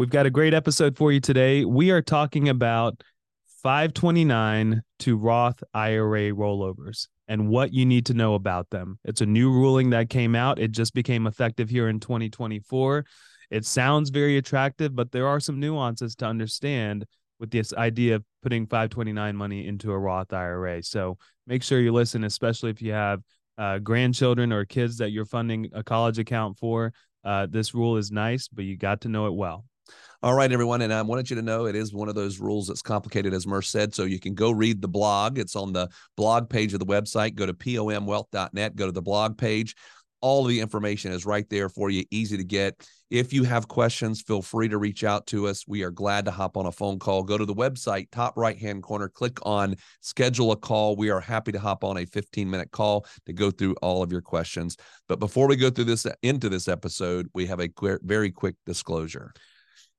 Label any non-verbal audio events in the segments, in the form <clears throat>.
We've got a great episode for you today. We are talking about 529 to Roth IRA rollovers and what you need to know about them. It's a new ruling that came out. It just became effective here in 2024. It sounds very attractive, but there are some nuances to understand with this idea of putting 529 money into a Roth IRA. So make sure you listen, especially if you have uh, grandchildren or kids that you're funding a college account for. Uh, this rule is nice, but you got to know it well. All right, everyone. And I wanted you to know it is one of those rules that's complicated, as Murs said. So you can go read the blog. It's on the blog page of the website. Go to pomwealth.net, go to the blog page. All the information is right there for you, easy to get. If you have questions, feel free to reach out to us. We are glad to hop on a phone call. Go to the website, top right hand corner, click on schedule a call. We are happy to hop on a 15 minute call to go through all of your questions. But before we go through this into this episode, we have a very quick disclosure.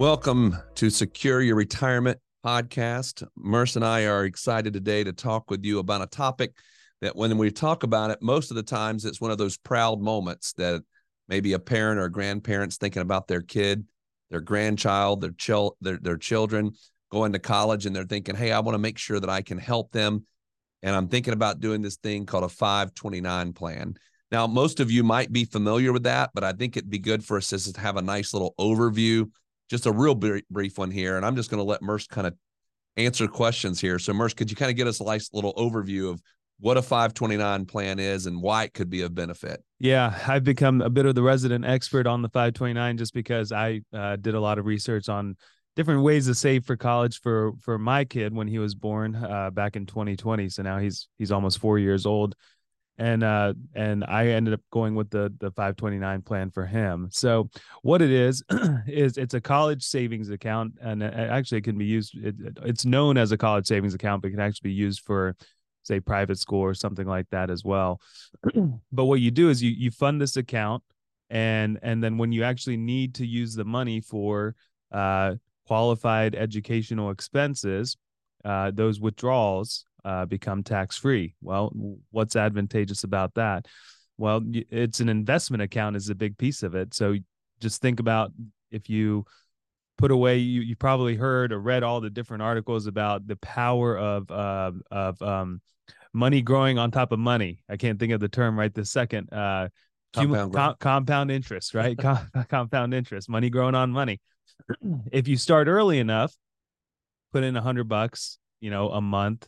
Welcome to Secure Your Retirement podcast. Murs and I are excited today to talk with you about a topic that when we talk about it, most of the times it's one of those proud moments that maybe a parent or grandparent's thinking about their kid, their grandchild, their, chil- their, their children going to college and they're thinking, hey, I want to make sure that I can help them. And I'm thinking about doing this thing called a 529 plan. Now, most of you might be familiar with that, but I think it'd be good for us to have a nice little overview just a real brief one here. And I'm just going to let Murs kind of answer questions here. So, Murs, could you kind of get us a nice little overview of what a 529 plan is and why it could be of benefit? Yeah, I've become a bit of the resident expert on the 529 just because I uh, did a lot of research on different ways to save for college for for my kid when he was born uh, back in 2020. So now he's he's almost four years old and uh and I ended up going with the the 529 plan for him. So what it is <clears throat> is it's a college savings account and it actually it can be used it, it's known as a college savings account but it can actually be used for say private school or something like that as well. <clears throat> but what you do is you you fund this account and and then when you actually need to use the money for uh qualified educational expenses uh, those withdrawals uh, become tax free. Well, what's advantageous about that? Well, it's an investment account is a big piece of it. So just think about if you put away you you probably heard or read all the different articles about the power of uh, of um, money growing on top of money. I can't think of the term right this second. Uh, compound, com- compound interest, right? <laughs> compound interest, money growing on money. <clears throat> if you start early enough, put in a hundred bucks, you know, a month,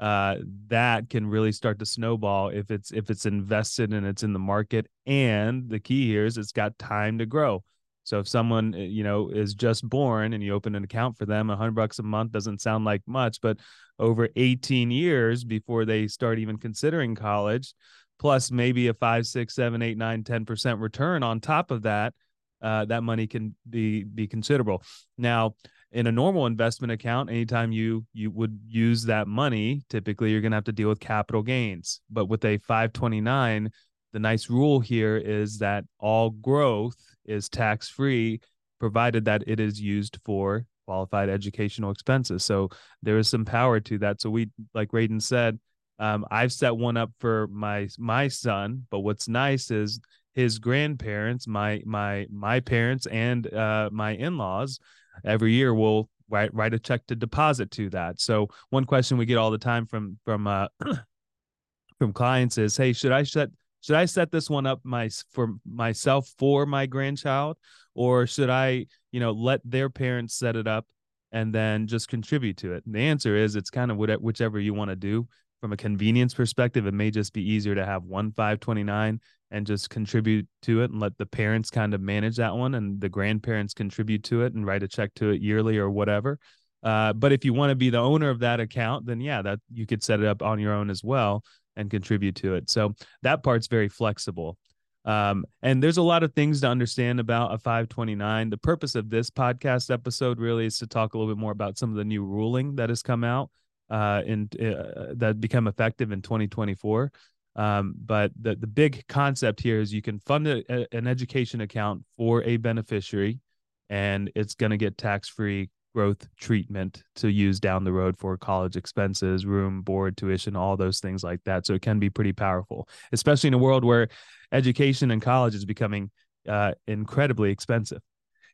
uh, that can really start to snowball if it's if it's invested and it's in the market. And the key here is it's got time to grow. So if someone uh, you know is just born and you open an account for them, a hundred bucks a month doesn't sound like much, but over 18 years before they start even considering college, plus maybe a five, six, seven, eight, nine, 10% return on top of that, uh, that money can be be considerable. Now, in a normal investment account anytime you you would use that money typically you're going to have to deal with capital gains. But with a 529 the nice rule here is that all growth is tax free provided that it is used for qualified educational expenses. So there is some power to that. So we like Radon said um, I've set one up for my my son but what's nice is his grandparents my my my parents and uh, my in-laws every year we'll write write a check to deposit to that. So one question we get all the time from from uh <clears throat> from clients is, "Hey, should I set should I set this one up my for myself for my grandchild, or should I, you know, let their parents set it up and then just contribute to it? And the answer is it's kind of whatever, whichever you want to do. From a convenience perspective, it may just be easier to have one 529 and just contribute to it and let the parents kind of manage that one and the grandparents contribute to it and write a check to it yearly or whatever. Uh, but if you want to be the owner of that account, then yeah, that you could set it up on your own as well and contribute to it. So that part's very flexible. Um, and there's a lot of things to understand about a 529. The purpose of this podcast episode really is to talk a little bit more about some of the new ruling that has come out uh, in uh, that become effective in 2024. Um, but the the big concept here is you can fund a, an education account for a beneficiary, and it's going to get tax free growth treatment to use down the road for college expenses, room, board, tuition, all those things like that. So it can be pretty powerful, especially in a world where education and college is becoming uh, incredibly expensive.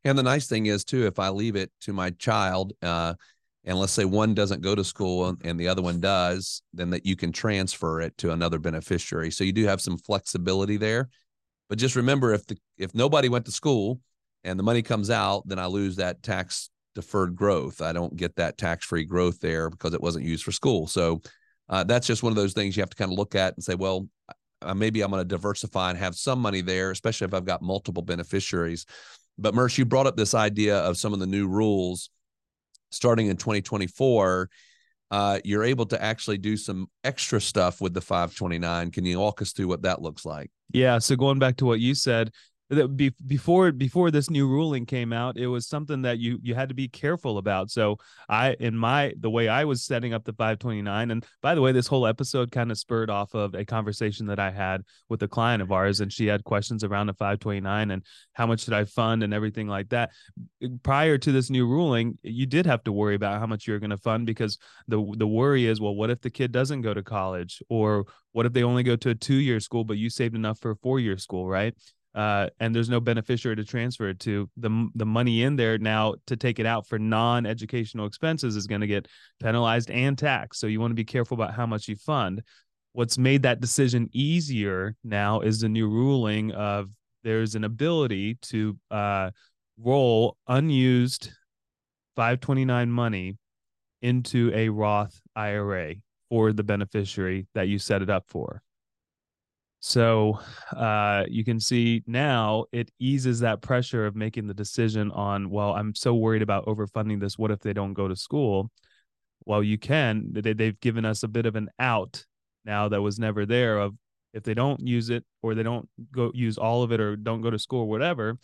And the nice thing is too, if I leave it to my child, uh, and let's say one doesn't go to school and the other one does, then that you can transfer it to another beneficiary. So you do have some flexibility there. But just remember, if the if nobody went to school and the money comes out, then I lose that tax deferred growth. I don't get that tax free growth there because it wasn't used for school. So uh, that's just one of those things you have to kind of look at and say, well, uh, maybe I'm going to diversify and have some money there, especially if I've got multiple beneficiaries. But Murs, you brought up this idea of some of the new rules starting in 2024. Uh, you're able to actually do some extra stuff with the 529. Can you walk us through what that looks like? Yeah. So going back to what you said, be, before before this new ruling came out it was something that you you had to be careful about. So i in my the way i was setting up the 529 and by the way this whole episode kind of spurred off of a conversation that i had with a client of ours and she had questions around the 529 and how much should i fund and everything like that. Prior to this new ruling you did have to worry about how much you're going to fund because the the worry is well what if the kid doesn't go to college? Or what if they only go to a two year school but you saved enough for a four year school right uh, and there's no beneficiary to transfer it to. The the money in there now to take it out for non-educational expenses is going to get penalized and taxed. So you want to be careful about how much you fund. What's made that decision easier now is the new ruling of there's an ability to uh, roll unused 529 money into a Roth IRA for the beneficiary that you set it up for. So uh, you can see now it eases that pressure of making the decision on, well, I'm so worried about overfunding this. What if they don't go to school? Well, you can. They, they've given us a bit of an out now that was never there of if they don't use it or they don't go use all of it or don't go to school or whatever,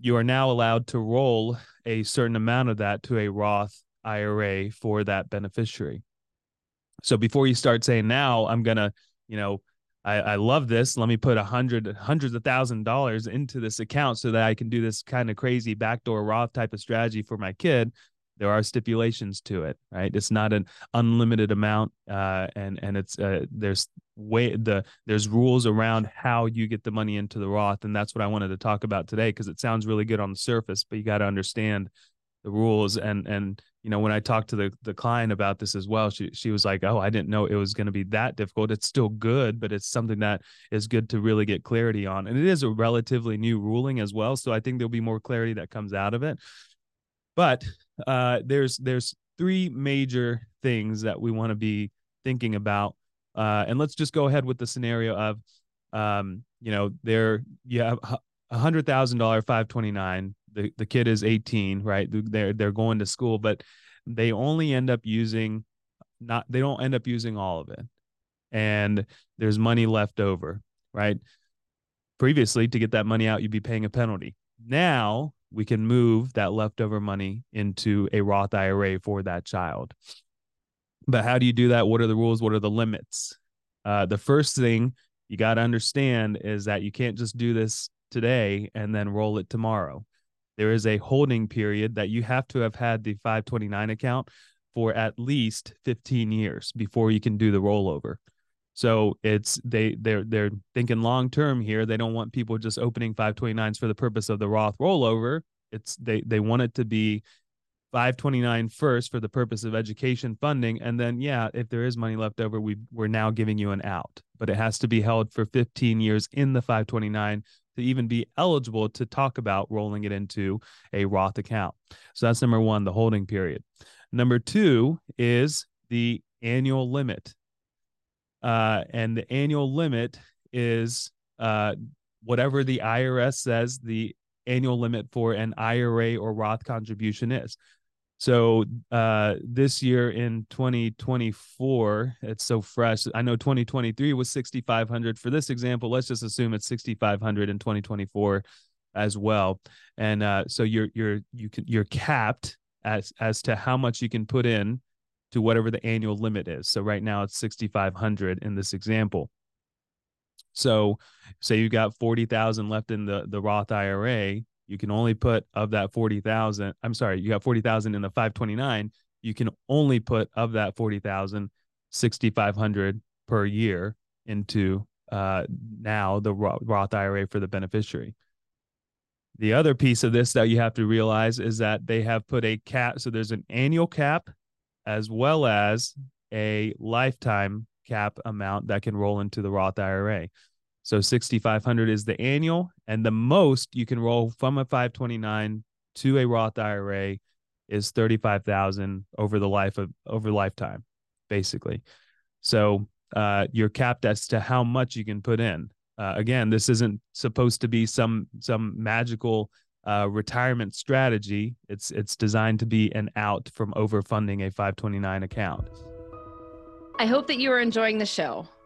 you are now allowed to roll a certain amount of that to a Roth IRA for that beneficiary. So before you start saying now I'm gonna, you know, I, I love this. Let me put a hundred, hundreds of thousand dollars into this account so that I can do this kind of crazy backdoor Roth type of strategy for my kid. There are stipulations to it, right? It's not an unlimited amount, uh, and and it's uh, there's way the there's rules around how you get the money into the Roth, and that's what I wanted to talk about today because it sounds really good on the surface, but you got to understand the rules and and you know when i talked to the the client about this as well she she was like oh i didn't know it was going to be that difficult. It's still good but it's something that is good to really get clarity on. And it is a relatively new ruling as well so i think there'll be more clarity that comes out of it. But uh there's there's three major things that we want to be thinking about uh and let's just go ahead with the scenario of um you know there you have a hundred thousand dollar 529 the, the kid is 18 right? They're they're going to school but they only end up using not they don't end up using all of it. And there's money left over right? Previously to get that money out you'd be paying a penalty. Now we can move that leftover money into a roth ira for that child. But how do you do that? What are the rules? What are the limits? Uh, the first thing you got to understand is that you can't just do this today and then roll it tomorrow there is a holding period that you have to have had the 529 account for at least 15 years before you can do the rollover. So it's they they're they're thinking long term here. They don't want people just opening 529s for the purpose of the Roth rollover. It's they they want it to be 529 first for the purpose of education funding and then yeah if there is money left over we we're now giving you an out but it has to be held for 15 years in the 529 to even be eligible to talk about rolling it into a Roth account. So that's number one, the holding period. Number two is the annual limit. Uh, and the annual limit is uh, whatever the IRS says the annual limit for an IRA or Roth contribution is. So uh, this year in 2024, it's so fresh. I know 2023 was 6,500. For this example, let's just assume it's 6,500 in 2024 as well. And uh, so you're you're you can you're capped as as to how much you can put in to whatever the annual limit is. So right now it's 6,500 in this example. So say you got 40,000 left in the the Roth IRA, you can only put of that 40,000. I'm sorry, you got 40,000 in the 529, you can only put of that 40,000 6,500 per year into uh now the Roth IRA for the beneficiary. The other piece of this that you have to realize is that they have put a cap. So there's an annual cap as well as a lifetime cap amount that can roll into the Roth IRA. So 6500 is the annual and the most you can roll from a 529 to a Roth IRA is 35,000 over the life of over lifetime basically. So uh, you're capped as to how much you can put in. Uh, again, this isn't supposed to be some some magical uh, retirement strategy. It's it's designed to be an out from overfunding a 529 account. I hope that you are enjoying the show.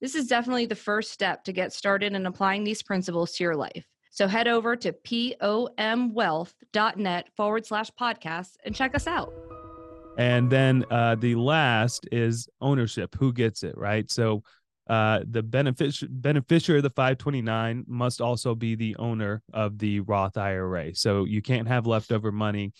this is definitely the first step to get started in applying these principles to your life. So head over to pomwealth.net forward slash podcast and check us out. And then uh, the last is ownership. Who gets it, right? So uh, the benefic- beneficiary of the 529 must also be the owner of the Roth IRA. So you can't have leftover money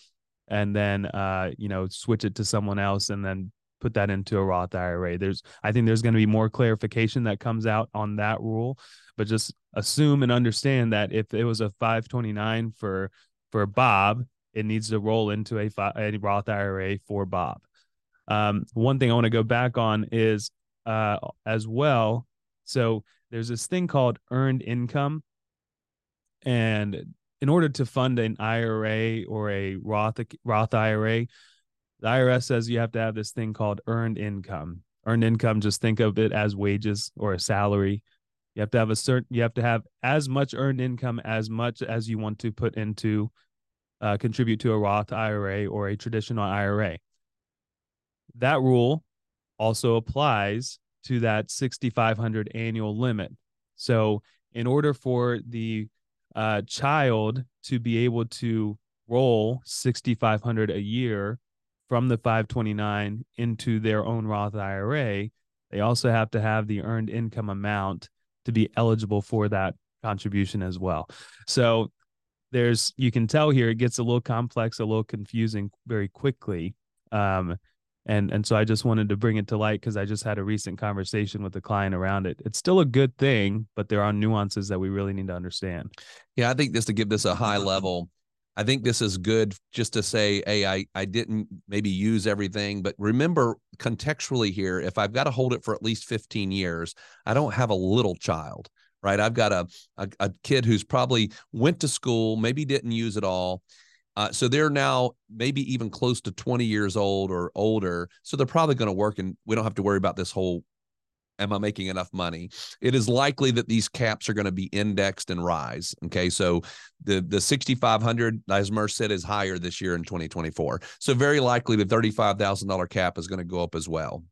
and then uh, you know switch it to someone else and then put that into a Roth IRA. There's I think there's going to be more clarification that comes out on that rule, but just assume and understand that if it was a 529 for for Bob, it needs to roll into a, a Roth IRA for Bob. Um, one thing I want to go back on is uh, as well. So there's this thing called earned income, and in order to fund an IRA or a Roth Roth IRA, the IRS says you have to have this thing called earned income. Earned income, just think of it as wages or a salary. You have to have a certain, you have to have as much earned income as much as you want to put into, uh, contribute to a Roth IRA or a traditional IRA. That rule also applies to that 6,500 annual limit. So, in order for the uh, child to be able to roll 6,500 a year from the 529 into their own Roth IRA, they also have to have the earned income amount to be eligible for that contribution as well. So there's you can tell here it gets a little complex, a little confusing very quickly. Um, and and so I just wanted to bring it to light because I just had a recent conversation with a client around it. It's still a good thing, but there are nuances that we really need to understand. Yeah, I think just to give this a high level, I think this is good just to say, hey, I, I didn't maybe use everything, but remember contextually here, if I've got to hold it for at least 15 years, I don't have a little child, right? I've got a, a, a kid who's probably went to school, maybe didn't use it all. Uh, so they're now maybe even close to 20 years old or older. So they're probably going to work and we don't have to worry about this whole am I making enough money? It is likely that these caps are going to be indexed and rise. Okay. So the, the 6,500, as Mer said, is higher this year in 2024. So very likely the $35,000 cap is going to go up as well.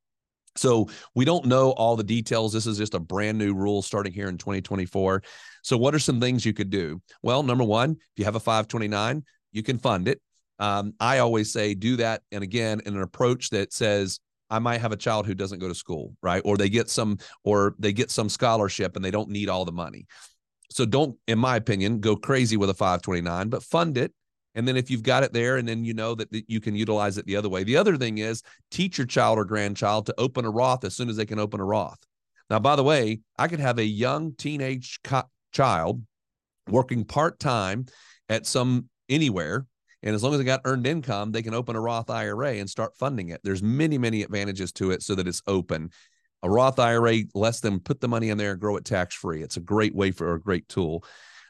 So we don't know all the details. This is just a brand new rule starting here in 2024. So what are some things you could do? Well, number one, if you have a 529, you can fund it. Um, I always say do that. And again, in an approach that says, I might have a child who doesn't go to school, right? Or they get some, or they get some scholarship and they don't need all the money. So don't, in my opinion, go crazy with a 529, but fund it And then if you've got it there, and then you know that, that you can utilize it the other way. The other thing is teach your child or grandchild to open a Roth as soon as they can open a Roth. Now, by the way, I could have a young teenage co- child working part time at some anywhere. And as long as they got earned income, they can open a Roth IRA and start funding it. There's many, many advantages to it so that it's open. A Roth IRA lets them put the money in there and grow it tax free. It's a great way for a great tool.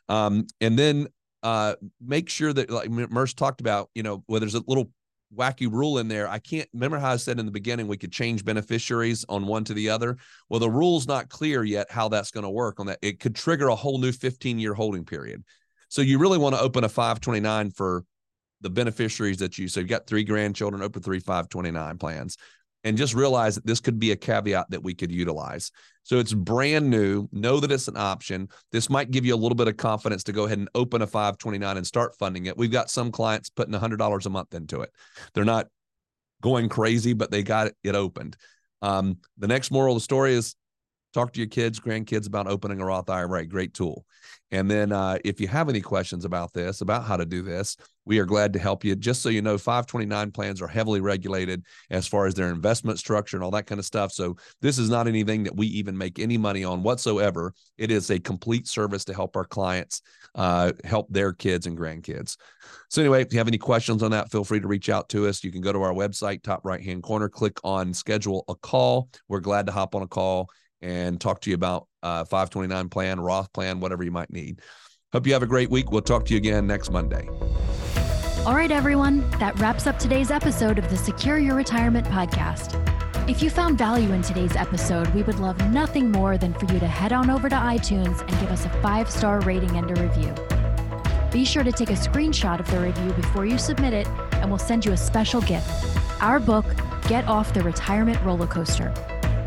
Um, and then uh, make sure that, like Murs talked about, you know, where there's a little wacky rule in there. I can't remember how I said in the beginning we could change beneficiaries on one to the other. Well, the rule's not clear yet how that's going to work on that. It could trigger a whole new 15 year holding period. So you really want to open a 529 for the beneficiaries that you so you've got three grandchildren, open three 529 plans and just realize that this could be a caveat that we could utilize. So it's brand new. Know that it's an option. This might give you a little bit of confidence to go ahead and open a 529 and start funding it. We've got some clients putting $100 a month into it. They're not going crazy, but they got it opened. Um, the next moral of the story is talk to your kids, grandkids about opening a Roth IRA. Great tool. And then uh, if you have any questions about this, about how to do this, we are glad to help you. Just so you know, 529 plans are heavily regulated as far as their investment structure and all that kind of stuff. So this is not anything that we even make any money on whatsoever. It is a complete service to help our clients uh, help their kids and grandkids. So anyway, if you have any questions on that, feel free to reach out to us. You can go to our website, top right hand corner, click on schedule a call. We're glad to hop on a call and talk to you about uh, 529 plan, Roth plan, whatever you might need. Hope you have a great week. We'll talk to you again next Monday. All right, everyone, that wraps up today's episode of the Secure Your Retirement podcast. If you found value in today's episode, we would love nothing more than for you to head on over to iTunes and give us a five star rating and a review. Be sure to take a screenshot of the review before you submit it, and we'll send you a special gift our book, Get Off the Retirement Roller Coaster.